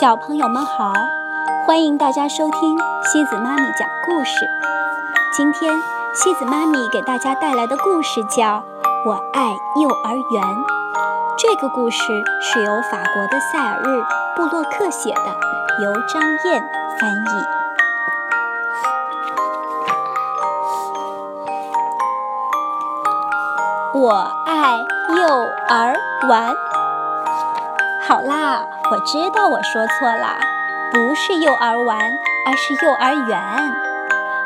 小朋友们好，欢迎大家收听西子妈咪讲故事。今天西子妈咪给大家带来的故事叫《我爱幼儿园》。这个故事是由法国的塞尔日·布洛克写的，由张燕翻译。我爱幼儿园。好啦，我知道我说错了，不是幼儿园，而是幼儿园。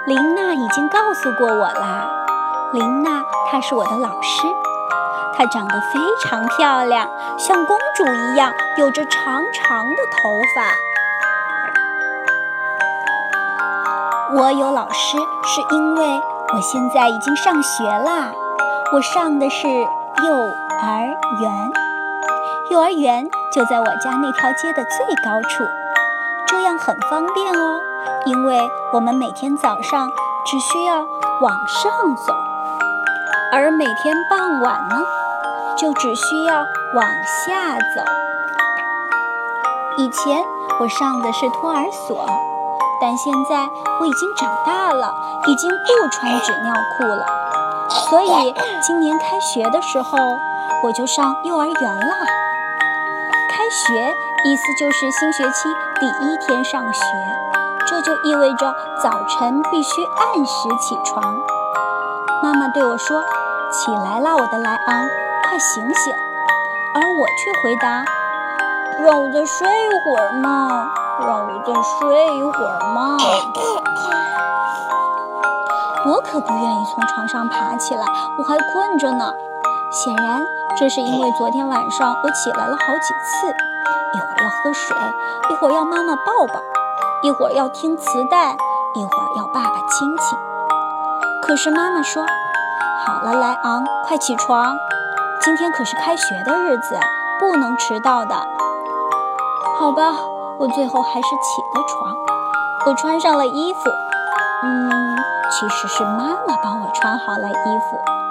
琳娜已经告诉过我啦。琳娜，她是我的老师，她长得非常漂亮，像公主一样，有着长长的头发。我有老师，是因为我现在已经上学啦。我上的是幼儿园，幼儿园。就在我家那条街的最高处，这样很方便哦，因为我们每天早上只需要往上走，而每天傍晚呢，就只需要往下走。以前我上的是托儿所，但现在我已经长大了，已经不穿纸尿裤了，所以今年开学的时候我就上幼儿园了。学意思就是新学期第一天上学，这就意味着早晨必须按时起床。妈妈对我说：“起来啦，我的莱昂，快醒醒！”而我却回答：“让我再睡一会儿嘛，让我再睡一会儿嘛。”我可不愿意从床上爬起来，我还困着呢。显然。这是因为昨天晚上我起来了好几次，一会儿要喝水，一会儿要妈妈抱抱，一会儿要听磁带，一会儿要爸爸亲亲。可是妈妈说：“好了，莱昂，快起床，今天可是开学的日子，不能迟到的。”好吧，我最后还是起了床，我穿上了衣服。嗯，其实是妈妈帮我穿好了衣服。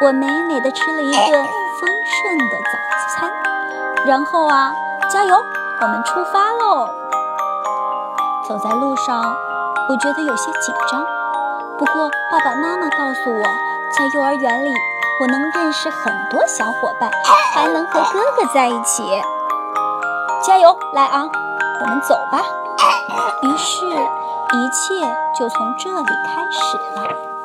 我美美的吃了一顿丰盛的早餐，然后啊，加油，我们出发喽！走在路上，我觉得有些紧张。不过爸爸妈妈告诉我，在幼儿园里，我能认识很多小伙伴，还能和哥哥在一起。加油，莱昂，我们走吧！于是，一切就从这里开始了。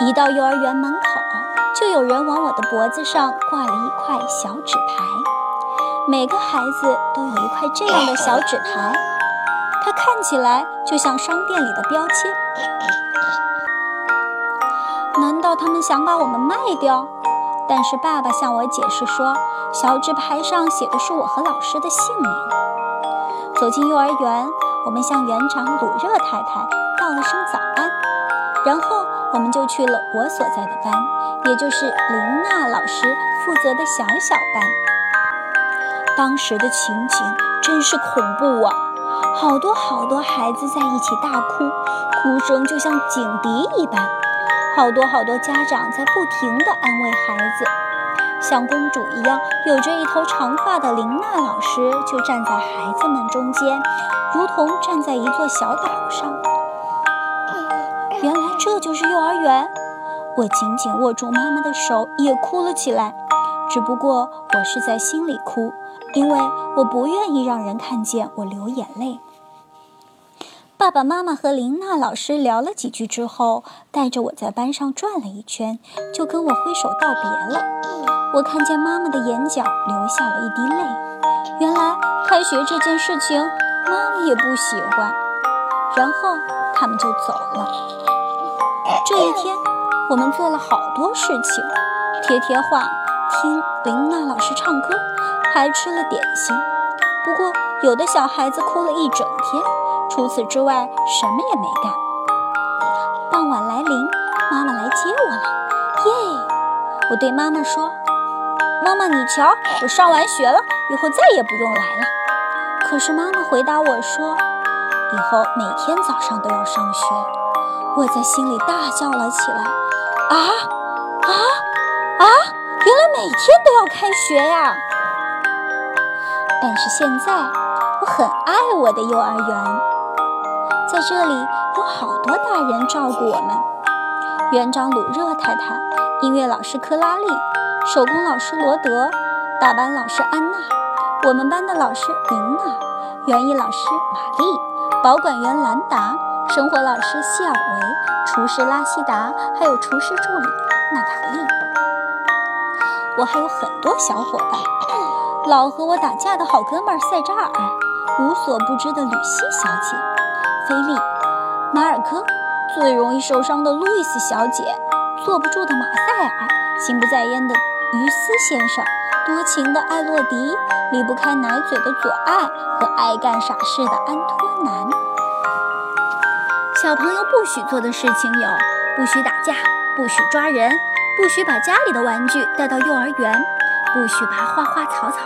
一到幼儿园门口，就有人往我的脖子上挂了一块小纸牌。每个孩子都有一块这样的小纸牌，它看起来就像商店里的标签。难道他们想把我们卖掉？但是爸爸向我解释说，小纸牌上写的是我和老师的姓名。走进幼儿园，我们向园长鲁热太太道了声早安，然后。我们就去了我所在的班，也就是林娜老师负责的小小班。当时的情景真是恐怖啊！好多好多孩子在一起大哭，哭声就像警笛一般。好多好多家长在不停地安慰孩子。像公主一样有着一头长发的林娜老师就站在孩子们中间，如同站在一座小岛上。这就是幼儿园，我紧紧握住妈妈的手，也哭了起来。只不过我是在心里哭，因为我不愿意让人看见我流眼泪。爸爸妈妈和琳娜老师聊了几句之后，带着我在班上转了一圈，就跟我挥手道别了。我看见妈妈的眼角流下了一滴泪。原来开学这件事情，妈妈也不喜欢。然后他们就走了。这一天，我们做了好多事情：贴贴画、听琳娜老师唱歌，还吃了点心。不过，有的小孩子哭了一整天，除此之外什么也没干。傍晚来临，妈妈来接我了，耶！我对妈妈说：“妈妈，你瞧，我上完学了，以后再也不用来了。”可是妈妈回答我说：“以后每天早上都要上学。”我在心里大叫了起来：“啊啊啊！原来每天都要开学呀！”但是现在，我很爱我的幼儿园，在这里有好多大人照顾我们。园长鲁热太太，音乐老师克拉丽，手工老师罗德，大班老师安娜，我们班的老师琳娜，园艺老师玛丽，保管员兰达，生活老师希尔维，厨师拉希达，还有厨师助理娜塔莉。我还有很多小伙伴，老和我打架的好哥们塞扎尔，无所不知的吕西小姐，菲利，马尔科。最容易受伤的路易斯小姐，坐不住的马塞尔，心不在焉的于斯先生，多情的艾洛迪，离不开奶嘴的左爱和爱干傻事的安托南。小朋友不许做的事情有：不许打架，不许抓人，不许把家里的玩具带到幼儿园，不许爬花花草草，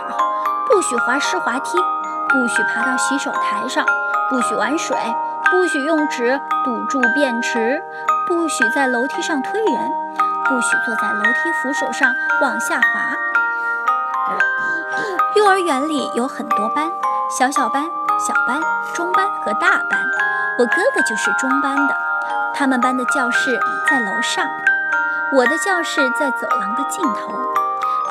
不许滑湿滑梯，不许爬到洗手台上，不许玩水。不许用纸堵住便池，不许在楼梯上推人，不许坐在楼梯扶手上往下滑。幼儿园里有很多班，小小班、小班、中班和大班。我哥哥就是中班的，他们班的教室在楼上，我的教室在走廊的尽头。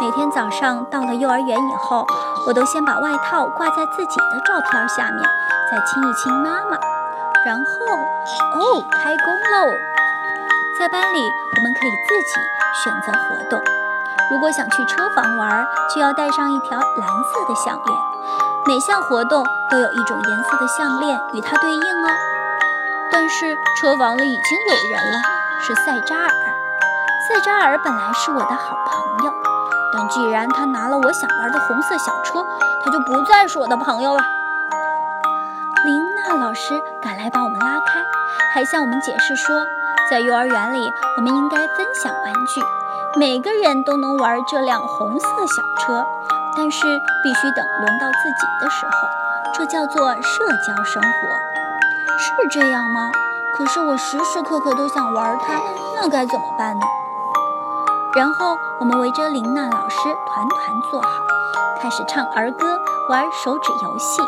每天早上到了幼儿园以后，我都先把外套挂在自己的照片下面，再亲一亲妈妈。然后，哦，开工喽！在班里，我们可以自己选择活动。如果想去车房玩，就要带上一条蓝色的项链。每项活动都有一种颜色的项链与它对应哦。但是车房里已经有人了，是塞扎尔。塞扎尔本来是我的好朋友，但既然他拿了我想玩的红色小车，他就不再是我的朋友了。琳娜老师赶来把我们拉开，还向我们解释说，在幼儿园里我们应该分享玩具，每个人都能玩这辆红色小车，但是必须等轮到自己的时候，这叫做社交生活，是这样吗？可是我时时刻刻都想玩它，那该怎么办呢？然后我们围着琳娜老师团团坐好，开始唱儿歌，玩手指游戏。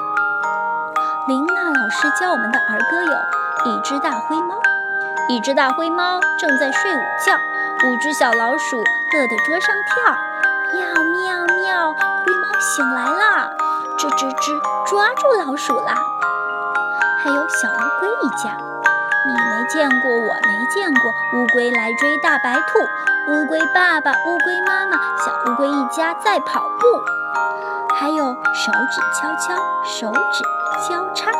琳娜老师教我们的儿歌有：一只大灰猫，一只大灰猫正在睡午觉，五只小老鼠乐得桌上跳，喵喵喵，灰猫醒来啦！吱吱吱，抓住老鼠啦！还有小乌龟一家，你没见过，我没见过，乌龟来追大白兔，乌龟爸爸，乌龟妈妈，小乌龟一家在跑步。还有手指敲敲，手指交叉，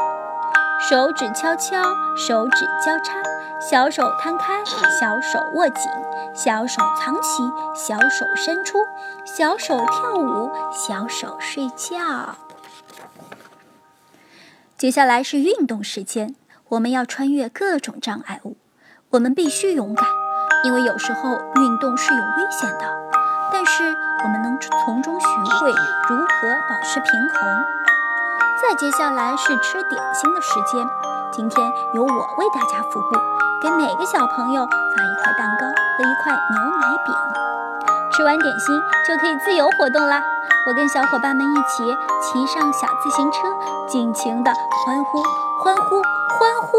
手指敲敲，手指交叉，小手摊开，小手握紧，小手藏起，小手伸出，小手跳舞，小手睡觉。接下来是运动时间，我们要穿越各种障碍物，我们必须勇敢，因为有时候运动是有危险的。但是我们能从中学会如何保持平衡。再接下来是吃点心的时间，今天由我为大家服务，给每个小朋友发一块蛋糕和一块牛奶饼。吃完点心就可以自由活动啦！我跟小伙伴们一起骑上小自行车，尽情的欢呼、欢呼、欢呼。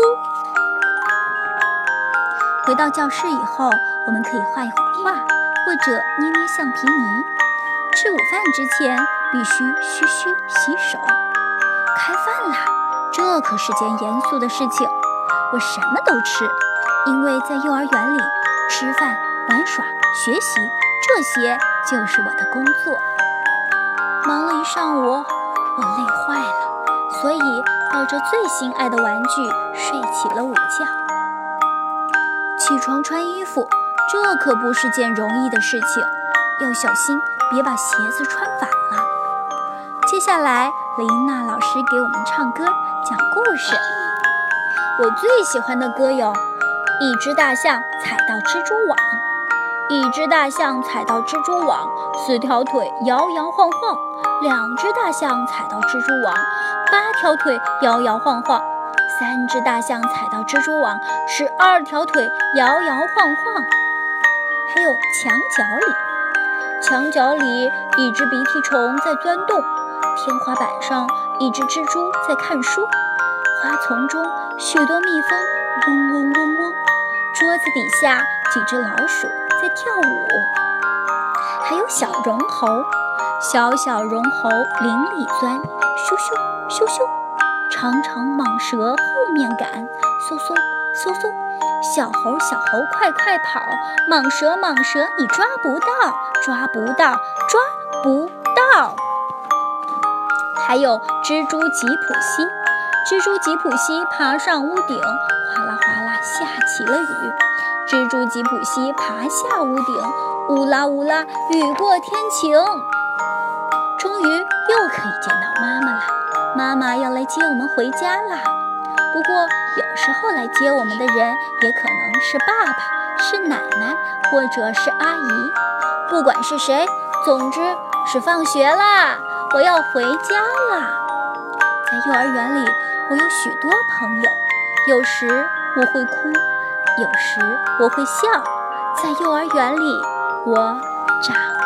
回到教室以后，我们可以画一会儿画。或者捏捏橡皮泥。吃午饭之前必须嘘嘘洗手。开饭啦，这可是件严肃的事情。我什么都吃，因为在幼儿园里，吃饭、玩耍、学习，这些就是我的工作。忙了一上午，我累坏了，所以抱着最心爱的玩具睡起了午觉。起床穿衣服。这可不是件容易的事情，要小心别把鞋子穿反了。接下来，琳娜老师给我们唱歌讲故事。我最喜欢的歌有：一只大象踩到蜘蛛网，一只大象踩到蜘蛛网，四条腿摇摇晃晃；两只大象踩到蜘蛛网，八条腿摇摇晃晃；三只大象踩到蜘蛛网，十二条腿摇摇晃晃。还有墙角里，墙角里一只鼻涕虫在钻洞，天花板上，一只蜘蛛在看书；花丛中，许多蜜蜂嗡嗡嗡嗡；桌子底下，几只老鼠在跳舞；还有小绒猴，小小绒猴林里钻，咻咻咻咻；长长蟒蛇后面赶，嗖嗖嗖嗖；小猴小猴快快跑，蟒蛇蟒蛇你抓不到，抓不到，抓不到。还有蜘蛛吉普西，蜘蛛吉普西爬上屋顶，哗啦哗啦。下起了雨。蜘蛛吉普西爬下屋顶，乌拉乌拉雨过天晴。终于又可以见到妈妈了，妈妈要来接我们回家啦。不过有时候来接我们的人也可能是爸爸、是奶奶或者是阿姨，不管是谁，总之是放学啦。我要回家啦！在幼儿园里，我有许多朋友。有时我会哭，有时我会笑。在幼儿园里，我长。